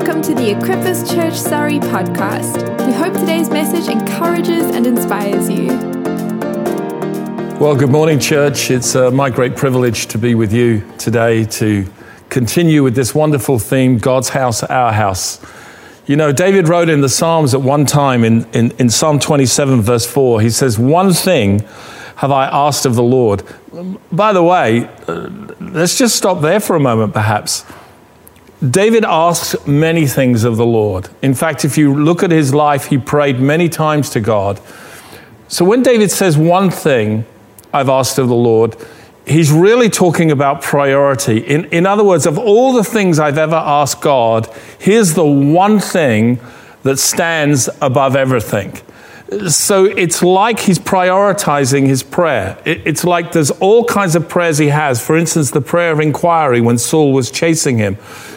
welcome to the Equippers Church Surrey podcast. We hope today's message encourages and inspires you. Well, good morning, church. It's uh, my great privilege to be with you today to continue with this wonderful theme God's house, our house. You know, David wrote in the Psalms at one time in, in, in Psalm 27, verse 4, he says, One thing have I asked of the Lord. By the way, uh, let's just stop there for a moment, perhaps. David asked many things of the Lord. In fact, if you look at his life, he prayed many times to God. So when David says one thing I've asked of the Lord, he's really talking about priority. In, in other words, of all the things I've ever asked God, here's the one thing that stands above everything. So it's like he's prioritizing his prayer. It's like there's all kinds of prayers he has. For instance, the prayer of inquiry when Saul was chasing him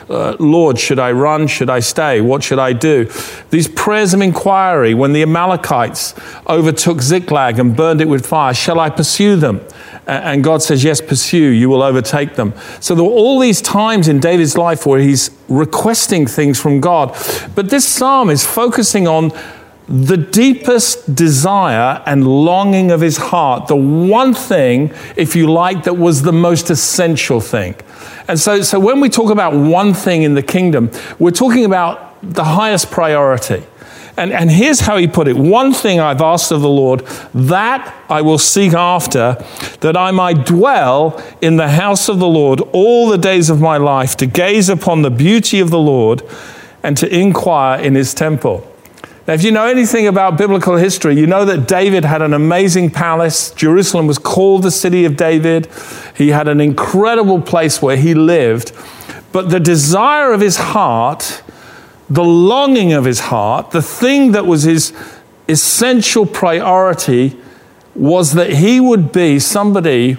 uh, Lord, should I run? Should I stay? What should I do? These prayers of inquiry when the Amalekites overtook Ziklag and burned it with fire. Shall I pursue them? And God says, Yes, pursue, you will overtake them. So there were all these times in David's life where he's requesting things from God. But this psalm is focusing on the deepest desire and longing of his heart, the one thing, if you like, that was the most essential thing. And so, so when we talk about one thing in the kingdom, we're talking about the highest priority. And, and here's how he put it One thing I've asked of the Lord, that I will seek after, that I might dwell in the house of the Lord all the days of my life, to gaze upon the beauty of the Lord and to inquire in his temple. Now, if you know anything about biblical history, you know that David had an amazing palace. Jerusalem was called the city of David. He had an incredible place where he lived. But the desire of his heart, the longing of his heart, the thing that was his essential priority was that he would be somebody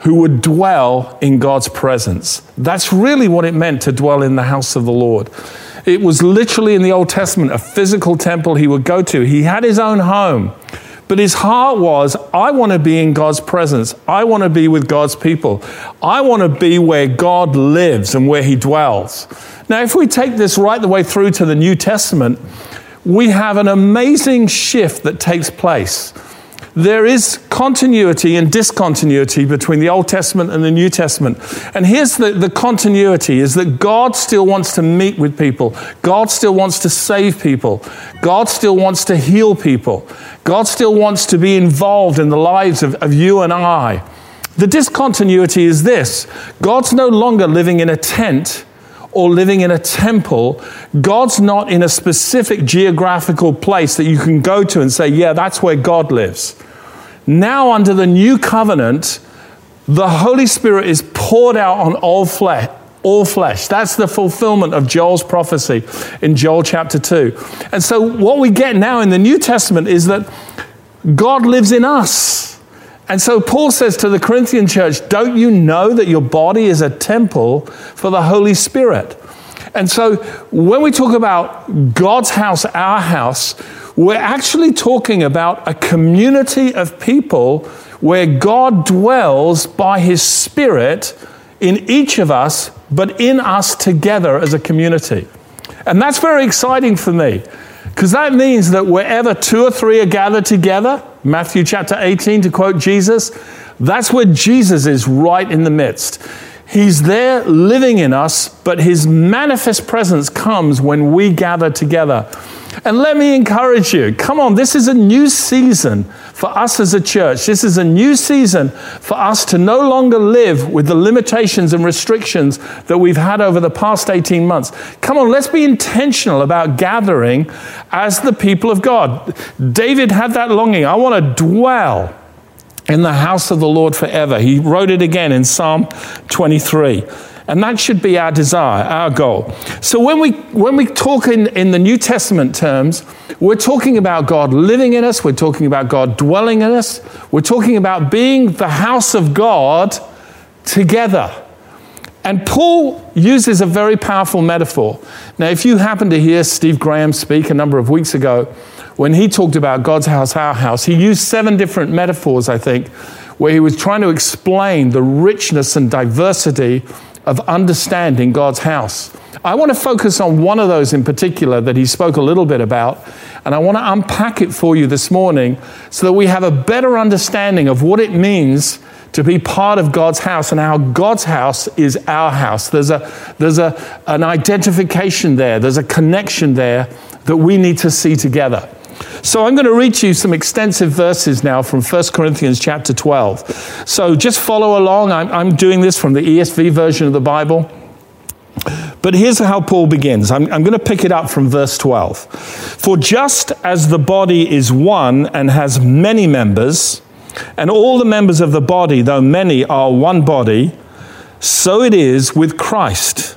who would dwell in God's presence. That's really what it meant to dwell in the house of the Lord. It was literally in the Old Testament a physical temple he would go to. He had his own home. But his heart was, I want to be in God's presence. I want to be with God's people. I want to be where God lives and where he dwells. Now, if we take this right the way through to the New Testament, we have an amazing shift that takes place there is continuity and discontinuity between the Old Testament and the New Testament. And here's the, the continuity is that God still wants to meet with people. God still wants to save people. God still wants to heal people. God still wants to be involved in the lives of, of you and I. The discontinuity is this God's no longer living in a tent or living in a temple. God's not in a specific geographical place that you can go to and say, yeah, that's where God lives. Now, under the new covenant, the Holy Spirit is poured out on all flesh. All flesh. That's the fulfillment of Joel's prophecy in Joel chapter 2. And so, what we get now in the New Testament is that God lives in us. And so, Paul says to the Corinthian church, Don't you know that your body is a temple for the Holy Spirit? And so, when we talk about God's house, our house, we're actually talking about a community of people where God dwells by his Spirit in each of us, but in us together as a community. And that's very exciting for me because that means that wherever two or three are gathered together, Matthew chapter 18 to quote Jesus, that's where Jesus is right in the midst. He's there living in us, but his manifest presence comes when we gather together. And let me encourage you come on, this is a new season for us as a church. This is a new season for us to no longer live with the limitations and restrictions that we've had over the past 18 months. Come on, let's be intentional about gathering as the people of God. David had that longing. I want to dwell in the house of the Lord forever. He wrote it again in Psalm 23. And that should be our desire, our goal. So when we, when we talk in, in the New Testament terms, we're talking about God living in us, we're talking about God dwelling in us, we're talking about being the house of God together. And Paul uses a very powerful metaphor. Now, if you happen to hear Steve Graham speak a number of weeks ago, when he talked about God's house, our house, he used seven different metaphors, I think, where he was trying to explain the richness and diversity of understanding God's house. I want to focus on one of those in particular that he spoke a little bit about, and I want to unpack it for you this morning so that we have a better understanding of what it means to be part of God's house and how God's house is our house. There's, a, there's a, an identification there, there's a connection there that we need to see together. So I'm going to read to you some extensive verses now from 1 Corinthians chapter 12. So just follow along. I'm, I'm doing this from the ESV version of the Bible. But here's how Paul begins. I'm, I'm, going to pick it up from verse 12. For just as the body is one and has many members, and all the members of the body, though many, are one body, so it is with Christ.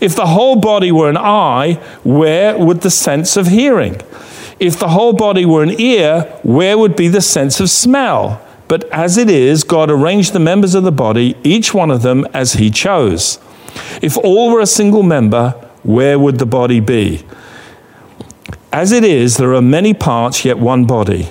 If the whole body were an eye, where would the sense of hearing? If the whole body were an ear, where would be the sense of smell? But as it is, God arranged the members of the body, each one of them as he chose. If all were a single member, where would the body be? As it is, there are many parts, yet one body.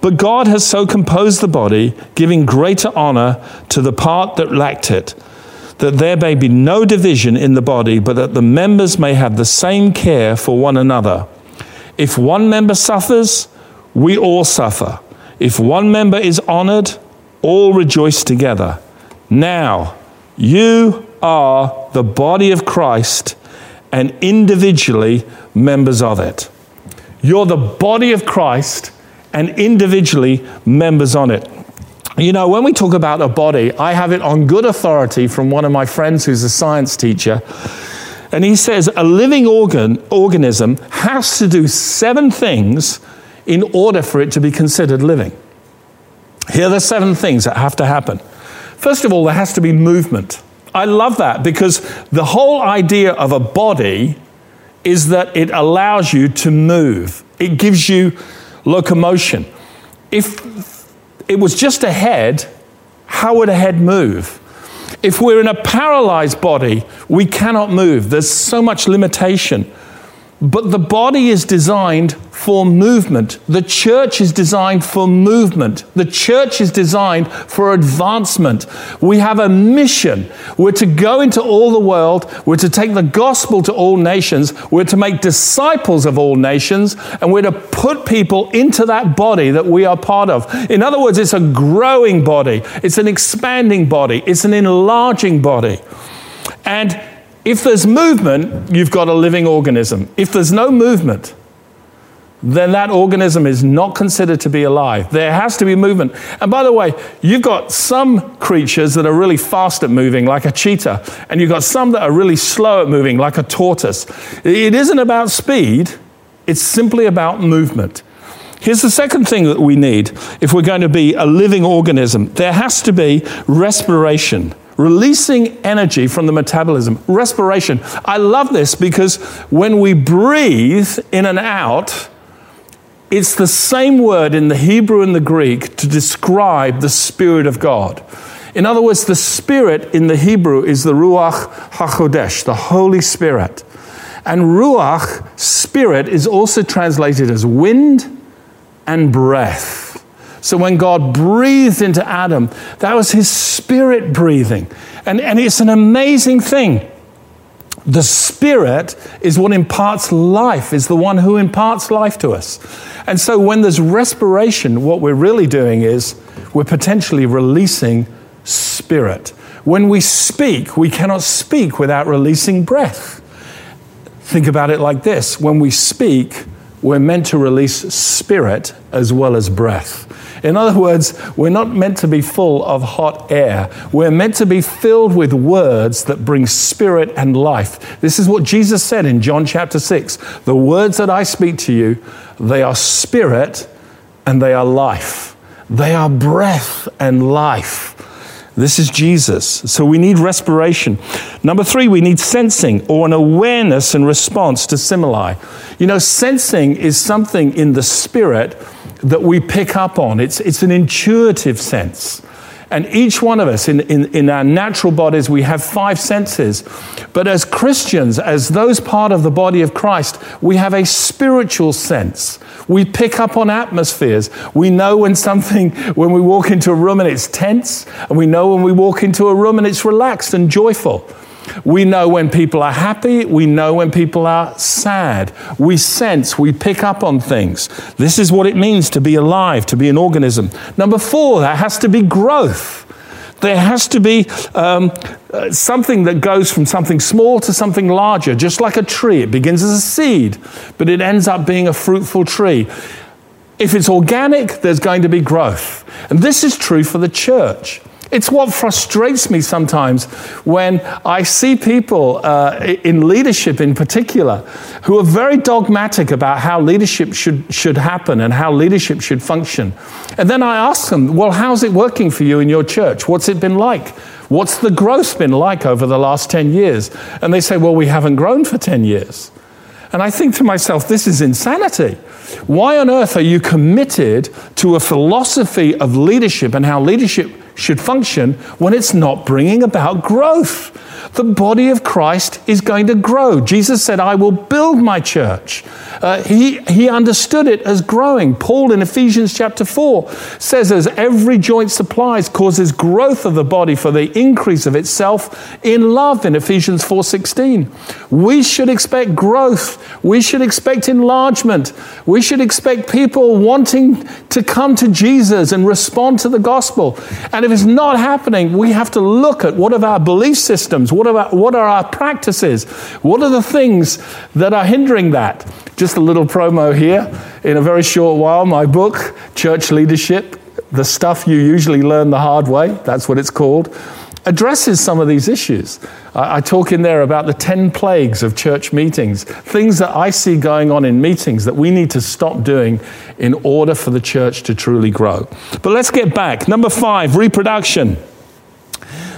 But God has so composed the body, giving greater honor to the part that lacked it, that there may be no division in the body, but that the members may have the same care for one another. If one member suffers, we all suffer. If one member is honored, all rejoice together. Now, you are the body of Christ and individually members of it. You're the body of Christ and individually members on it. You know, when we talk about a body, I have it on good authority from one of my friends who's a science teacher. And he says a living organ, organism has to do seven things in order for it to be considered living. Here are the seven things that have to happen. First of all, there has to be movement. I love that because the whole idea of a body is that it allows you to move, it gives you locomotion. If it was just a head, how would a head move? If we're in a paralyzed body, we cannot move. There's so much limitation. But the body is designed for movement. The church is designed for movement. The church is designed for advancement. We have a mission. We're to go into all the world. We're to take the gospel to all nations. We're to make disciples of all nations. And we're to put people into that body that we are part of. In other words, it's a growing body, it's an expanding body, it's an enlarging body. And if there's movement, you've got a living organism. If there's no movement, then that organism is not considered to be alive. There has to be movement. And by the way, you've got some creatures that are really fast at moving, like a cheetah, and you've got some that are really slow at moving, like a tortoise. It isn't about speed, it's simply about movement. Here's the second thing that we need if we're going to be a living organism there has to be respiration releasing energy from the metabolism, respiration. I love this because when we breathe in and out, it's the same word in the Hebrew and the Greek to describe the Spirit of God. In other words, the Spirit in the Hebrew is the Ruach HaKodesh, the Holy Spirit. And Ruach, Spirit, is also translated as wind and breath. So when God breathed into Adam, that was his spirit breathing. And, and it's an amazing thing. The spirit is what imparts life, is the one who imparts life to us. And so when there's respiration, what we're really doing is we're potentially releasing spirit. When we speak, we cannot speak without releasing breath. Think about it like this when we speak, we're meant to release spirit as well as breath. In other words, we're not meant to be full of hot air. We're meant to be filled with words that bring spirit and life. This is what Jesus said in John chapter 6. The words that I speak to you, they are spirit and they are life. They are breath and life. This is Jesus. So we need respiration. Number three, we need sensing or an awareness and response to stimuli. You know, sensing is something in the spirit that we pick up on, it's, it's an intuitive sense. And each one of us in, in, in, our natural bodies, we have five senses. But as Christians, as those part of the body of Christ, we have a spiritual sense. We pick up on atmospheres. We know when something, when we walk into a room and it's tense, and we know when we walk into a room and it's relaxed and joyful. We know when people are happy. We know when people are sad. We sense, we pick up on things. This is what it means to be alive, to be an organism. Number four, there has to be growth. There has to be um, uh, something that goes from something small to something larger, just like a tree. It begins as a seed, but it ends up being a fruitful tree. If it's organic, there's going to be growth. And this is true for the church. It's what frustrates me sometimes when I see people uh, in leadership in particular who are very dogmatic about how leadership should, should happen and how leadership should function. And then I ask them, well, how's it working for you in your church? What's it been like? What's the growth been like over the last 10 years? And they say, well, we haven't grown for 10 years. And I think to myself, this is insanity. Why on earth are you committed to a philosophy of leadership and how leadership should function when it's not bringing about growth. The body of Christ is going to grow. Jesus said, I will build my church. Uh, he, he understood it as growing. Paul in Ephesians chapter 4 says, as every joint supplies causes growth of the body for the increase of itself in love in Ephesians 4.16. We should expect growth. We should expect enlargement. We should expect people wanting to come to Jesus and respond to the gospel. And if it's not happening, we have to look at what are our belief systems, what are our, what are our practices, what are the things that are hindering that. Just a little promo here. In a very short while, my book, Church Leadership, the stuff you usually learn the hard way, that's what it's called, addresses some of these issues. I talk in there about the 10 plagues of church meetings, things that I see going on in meetings that we need to stop doing in order for the church to truly grow. But let's get back. Number five, reproduction.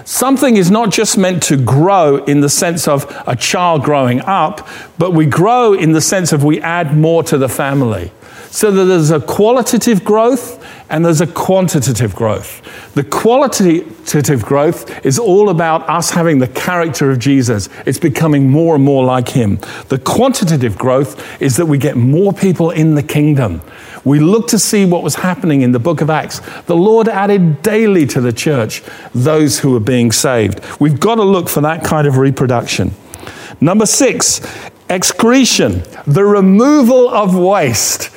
Something is not just meant to grow in the sense of a child growing up, but we grow in the sense of we add more to the family. So that there's a qualitative growth and there's a quantitative growth. The qualitative growth is all about us having the character of Jesus. It's becoming more and more like him. The quantitative growth is that we get more people in the kingdom. We look to see what was happening in the book of Acts. The Lord added daily to the church those who were being saved. We've got to look for that kind of reproduction. Number six, excretion, the removal of waste.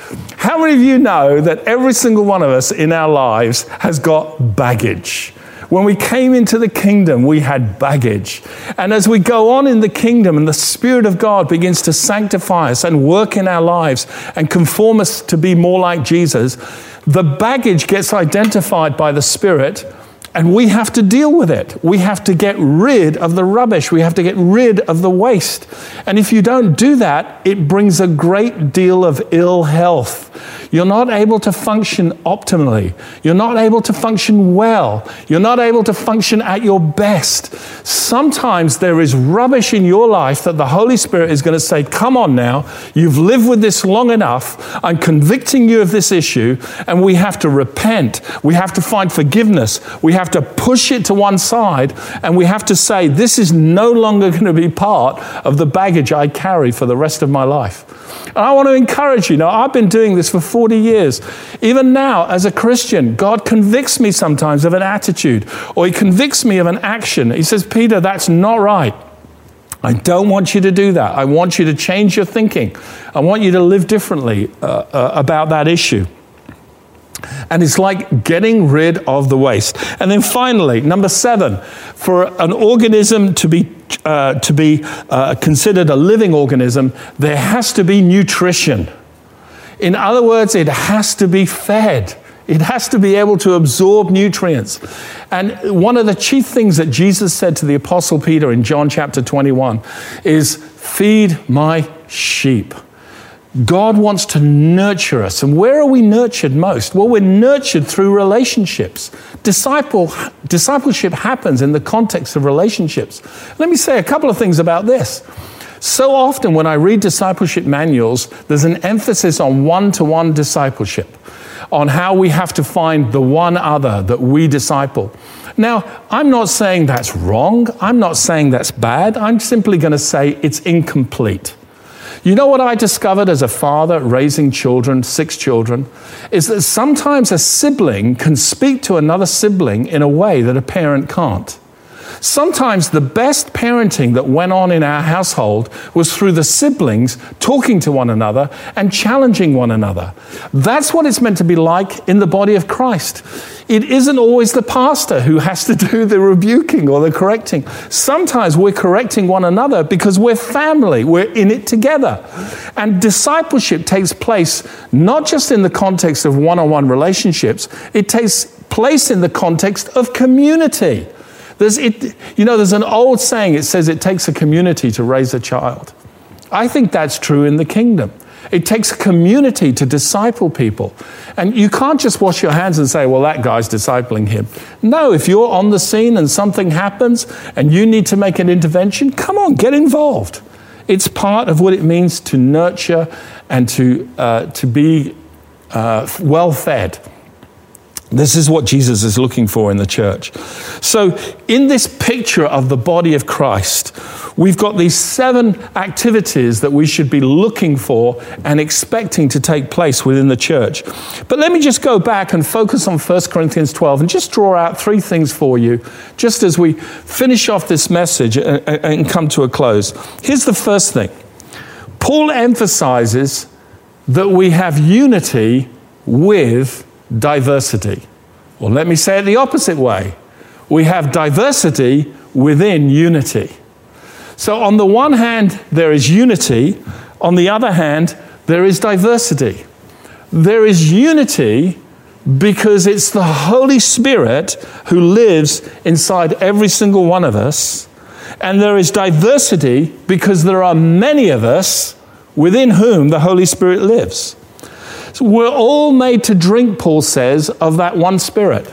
How many of you know that every single one of us in our lives has got baggage? When we came into the kingdom, we had baggage. And as we go on in the kingdom and the Spirit of God begins to sanctify us and work in our lives and conform us to be more like Jesus, the baggage gets identified by the Spirit and we have to deal with it. We have to get rid of the rubbish. We have to get rid of the waste. And if you don't do that, it brings a great deal of ill health. You're not able to function optimally. You're not able to function well. You're not able to function at your best. Sometimes there is rubbish in your life that the Holy Spirit is going to say, Come on now, you've lived with this long enough. I'm convicting you of this issue, and we have to repent. We have to find forgiveness. We have to push it to one side, and we have to say, This is no longer going to be part of the baggage I carry for the rest of my life. And I want to encourage you. Now, I've been doing this for 40 years. Even now, as a Christian, God convicts me sometimes of an attitude or He convicts me of an action. He says, Peter, that's not right. I don't want you to do that. I want you to change your thinking. I want you to live differently uh, uh, about that issue. And it's like getting rid of the waste. And then finally, number seven, for an organism to be, uh, to be uh, considered a living organism, there has to be nutrition. In other words, it has to be fed. It has to be able to absorb nutrients. And one of the chief things that Jesus said to the Apostle Peter in John chapter 21 is, Feed my sheep. God wants to nurture us. And where are we nurtured most? Well, we're nurtured through relationships. Disciple, discipleship happens in the context of relationships. Let me say a couple of things about this. So often, when I read discipleship manuals, there's an emphasis on one to one discipleship, on how we have to find the one other that we disciple. Now, I'm not saying that's wrong. I'm not saying that's bad. I'm simply going to say it's incomplete. You know what I discovered as a father raising children, six children, is that sometimes a sibling can speak to another sibling in a way that a parent can't. Sometimes the best parenting that went on in our household was through the siblings talking to one another and challenging one another. That's what it's meant to be like in the body of Christ. It isn't always the pastor who has to do the rebuking or the correcting. Sometimes we're correcting one another because we're family, we're in it together. And discipleship takes place not just in the context of one on one relationships, it takes place in the context of community. There's, it, you know, there's an old saying, it says it takes a community to raise a child. I think that's true in the kingdom. It takes a community to disciple people. And you can't just wash your hands and say, well, that guy's discipling him. No, if you're on the scene and something happens and you need to make an intervention, come on, get involved. It's part of what it means to nurture and to, uh, to be uh, well fed. This is what Jesus is looking for in the church. So, in this picture of the body of Christ, we've got these seven activities that we should be looking for and expecting to take place within the church. But let me just go back and focus on 1 Corinthians 12 and just draw out three things for you, just as we finish off this message and come to a close. Here's the first thing Paul emphasizes that we have unity with diversity. Well, let me say it the opposite way. We have diversity within unity. So, on the one hand, there is unity. On the other hand, there is diversity. There is unity because it's the Holy Spirit who lives inside every single one of us. And there is diversity because there are many of us within whom the Holy Spirit lives. So we're all made to drink, Paul says, of that one Spirit.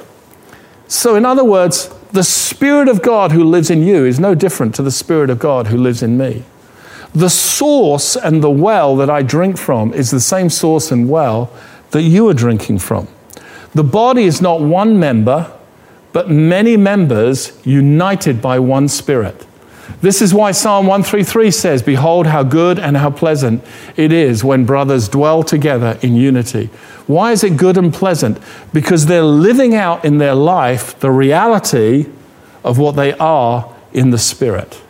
So, in other words, the Spirit of God who lives in you is no different to the Spirit of God who lives in me. The source and the well that I drink from is the same source and well that you are drinking from. The body is not one member, but many members united by one Spirit. This is why Psalm 133 says, Behold, how good and how pleasant it is when brothers dwell together in unity. Why is it good and pleasant? Because they're living out in their life the reality of what they are in the Spirit.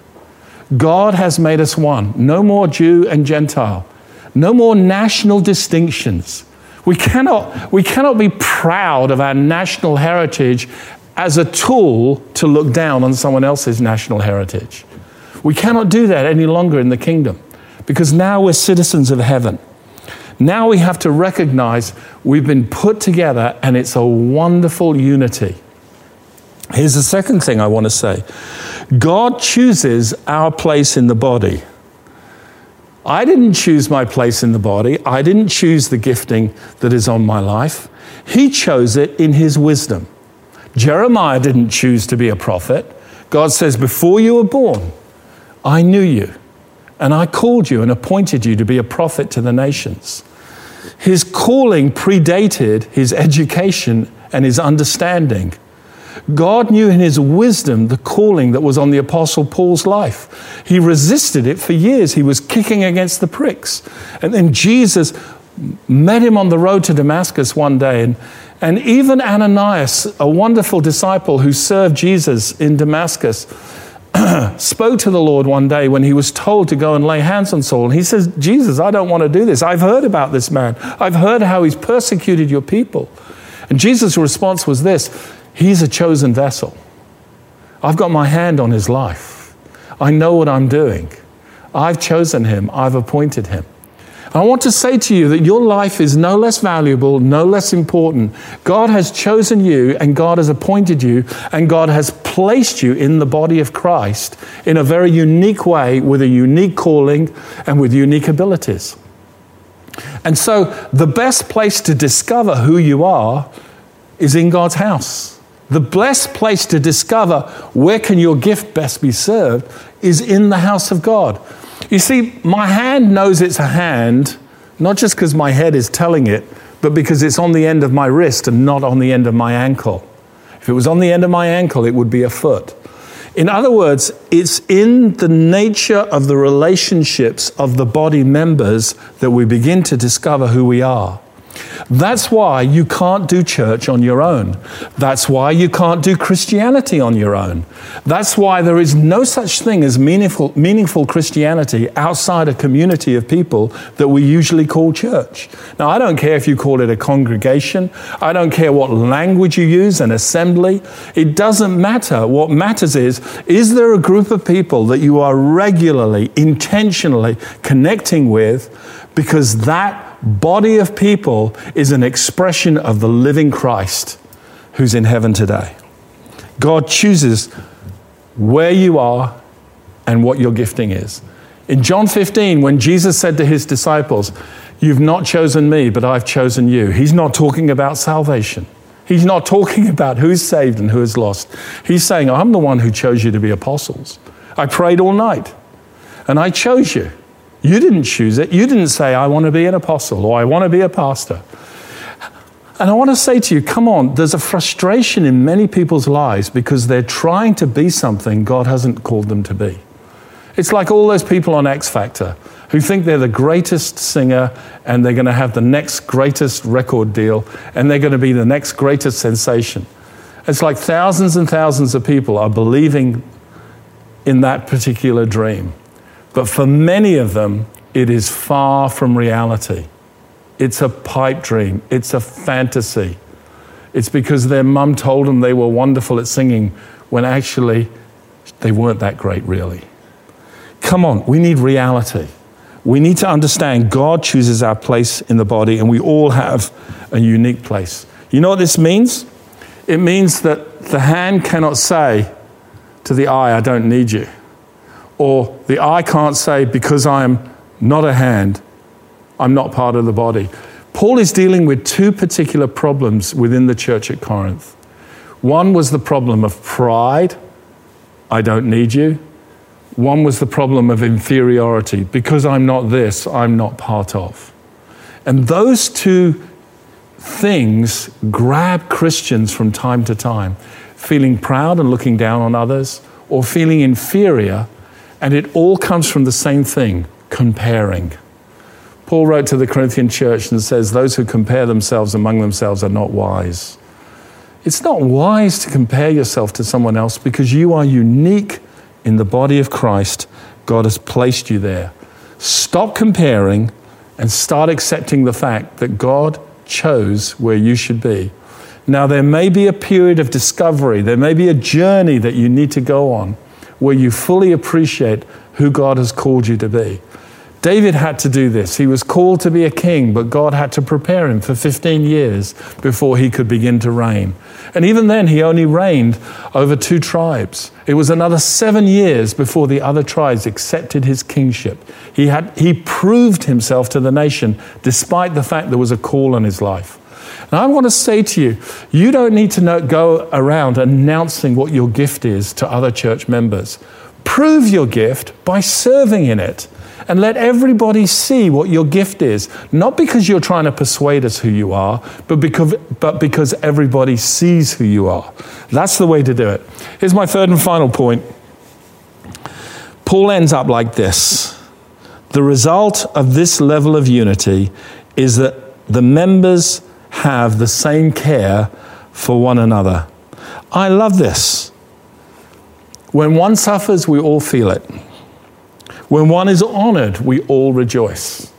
God has made us one. No more Jew and Gentile. No more national distinctions. We cannot, we cannot be proud of our national heritage as a tool to look down on someone else's national heritage. We cannot do that any longer in the kingdom because now we're citizens of heaven. Now we have to recognize we've been put together and it's a wonderful unity. Here's the second thing I want to say God chooses our place in the body. I didn't choose my place in the body, I didn't choose the gifting that is on my life. He chose it in His wisdom. Jeremiah didn't choose to be a prophet. God says, Before you were born, I knew you, and I called you and appointed you to be a prophet to the nations. His calling predated his education and his understanding. God knew in his wisdom the calling that was on the Apostle Paul's life. He resisted it for years. He was kicking against the pricks. And then Jesus met him on the road to Damascus one day. And, and even Ananias, a wonderful disciple who served Jesus in Damascus, spoke to the Lord one day when he was told to go and lay hands on Saul. And he says, Jesus, I don't want to do this. I've heard about this man. I've heard how he's persecuted your people. And Jesus' response was this He's a chosen vessel. I've got my hand on his life. I know what I'm doing. I've chosen him, I've appointed him. I want to say to you that your life is no less valuable, no less important. God has chosen you and God has appointed you and God has placed you in the body of Christ in a very unique way with a unique calling and with unique abilities. And so, the best place to discover who you are is in God's house. The best place to discover where can your gift best be served is in the house of God. You see, my hand knows it's a hand, not just because my head is telling it, but because it's on the end of my wrist and not on the end of my ankle. If it was on the end of my ankle, it would be a foot. In other words, it's in the nature of the relationships of the body members that we begin to discover who we are. That's why you can't do church on your own. That's why you can't do Christianity on your own. That's why there is no such thing as meaningful, meaningful Christianity outside a community of people that we usually call church. Now, I don't care if you call it a congregation, I don't care what language you use, an assembly. It doesn't matter. What matters is is there a group of people that you are regularly, intentionally connecting with because that body of people is an expression of the living Christ who's in heaven today. God chooses where you are and what your gifting is. In John 15, when Jesus said to his disciples, You've not chosen me, but I've chosen you, he's not talking about salvation. He's not talking about who's saved and who is lost. He's saying, I'm the one who chose you to be apostles. I prayed all night and I chose you. You didn't choose it. You didn't say, I want to be an apostle or I want to be a pastor. And I want to say to you, come on, there's a frustration in many people's lives because they're trying to be something God hasn't called them to be. It's like all those people on X Factor who think they're the greatest singer and they're going to have the next greatest record deal and they're going to be the next greatest sensation. It's like thousands and thousands of people are believing in that particular dream. But for many of them, it is far from reality. It's a pipe dream, it's a fantasy. It's because their mum told them they were wonderful at singing when actually they weren't that great, really. Come on, we need reality. We need to understand God chooses our place in the body, and we all have a unique place. You know what this means? It means that the hand cannot say to the eye, I don't need you or the eye can't say, because I am not a hand, I'm not part of the body. Paul is dealing with two particular problems within the church at Corinth. One was the problem of pride, I don't need you. One was the problem of inferiority, because I'm not this, I'm not part of. And those two things grab Christians from time to time, feeling proud and looking down on others, or feeling inferior and it all comes from the same thing comparing. Paul wrote to the Corinthian church and says, Those who compare themselves among themselves are not wise. It's not wise to compare yourself to someone else because you are unique in the body of Christ. God has placed you there. Stop comparing and start accepting the fact that God chose where you should be. Now, there may be a period of discovery, there may be a journey that you need to go on where you fully appreciate who God has called you to be. David had to do this. He was called to be a king, but God had to prepare him for 15 years before he could begin to reign. And even then, he only reigned over two tribes. It was another seven years before the other tribes accepted his kingship. He, had, he proved himself to the nation despite the fact there was a call on his life. And I want to say to you, you don't need to know, go around announcing what your gift is to other church members. Prove your gift by serving in it. And let everybody see what your gift is, not because you're trying to persuade us who you are, but because, but because everybody sees who you are. That's the way to do it. Here's my third and final point. Paul ends up like this The result of this level of unity is that the members have the same care for one another. I love this. When one suffers, we all feel it. When one is honored, we all rejoice.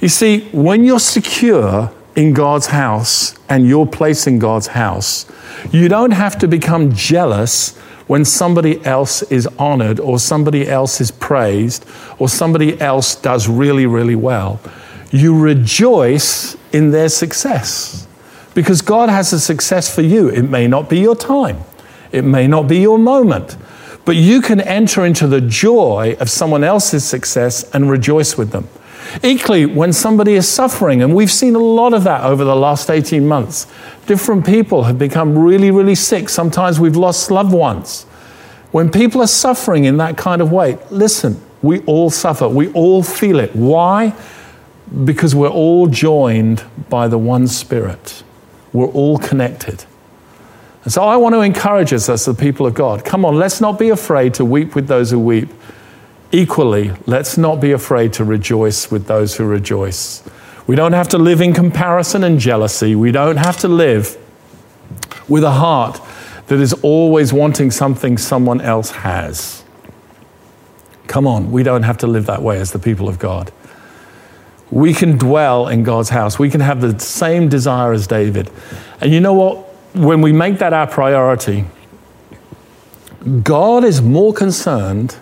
You see, when you're secure in God's house and your place in God's house, you don't have to become jealous when somebody else is honored or somebody else is praised or somebody else does really, really well you rejoice in their success. Because God has a success for you. It may not be your time, it may not be your moment, but you can enter into the joy of someone else's success and rejoice with them. Equally, when somebody is suffering, and we've seen a lot of that over the last 18 months, different people have become really, really sick. Sometimes we've lost loved ones. When people are suffering in that kind of way, listen, we all suffer, we all feel it. Why? Because we're all joined by the one Spirit, we're all connected. And so I want to encourage us as the people of God. Come on, let's not be afraid to weep with those who weep. Equally, let's not be afraid to rejoice with those who rejoice. We don't have to live in comparison and jealousy. We don't have to live with a heart that is always wanting something someone else has. Come on, we don't have to live that way as the people of God. We can dwell in God's house. We can have the same desire as David. And you know what? when we make that our priority, God is more concerned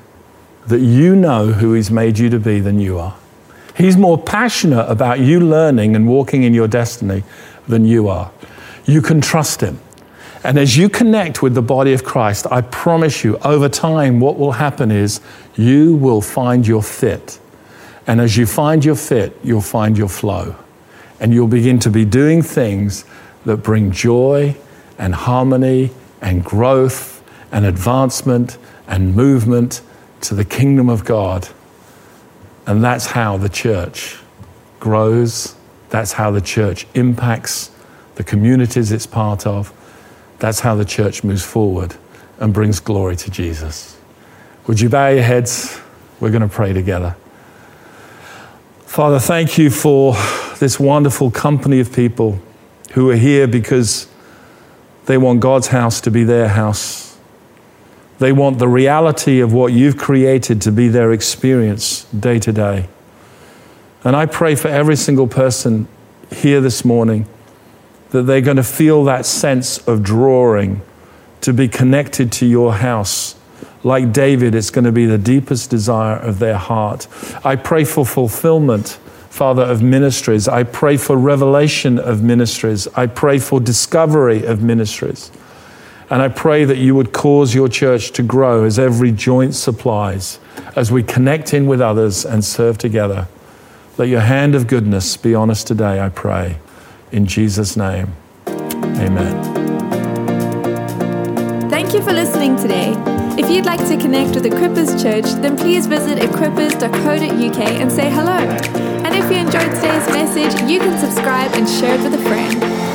that you know who He's made you to be than you are. He's more passionate about you learning and walking in your destiny than you are. You can trust Him. And as you connect with the body of Christ, I promise you, over time, what will happen is you will find your fit. And as you find your fit, you'll find your flow. And you'll begin to be doing things that bring joy and harmony and growth and advancement and movement to the kingdom of God. And that's how the church grows. That's how the church impacts the communities it's part of. That's how the church moves forward and brings glory to Jesus. Would you bow your heads? We're going to pray together. Father, thank you for this wonderful company of people who are here because they want God's house to be their house. They want the reality of what you've created to be their experience day to day. And I pray for every single person here this morning that they're going to feel that sense of drawing to be connected to your house. Like David, it's going to be the deepest desire of their heart. I pray for fulfillment Father, of ministries. I pray for revelation of ministries. I pray for discovery of ministries. And I pray that you would cause your church to grow as every joint supplies, as we connect in with others and serve together. Let your hand of goodness be on us today, I pray. In Jesus' name, amen. Thank you for listening today. If you'd like to connect with Equippers Church, then please visit equippers.co.uk and say hello. And if you enjoyed today's message, you can subscribe and share it with a friend.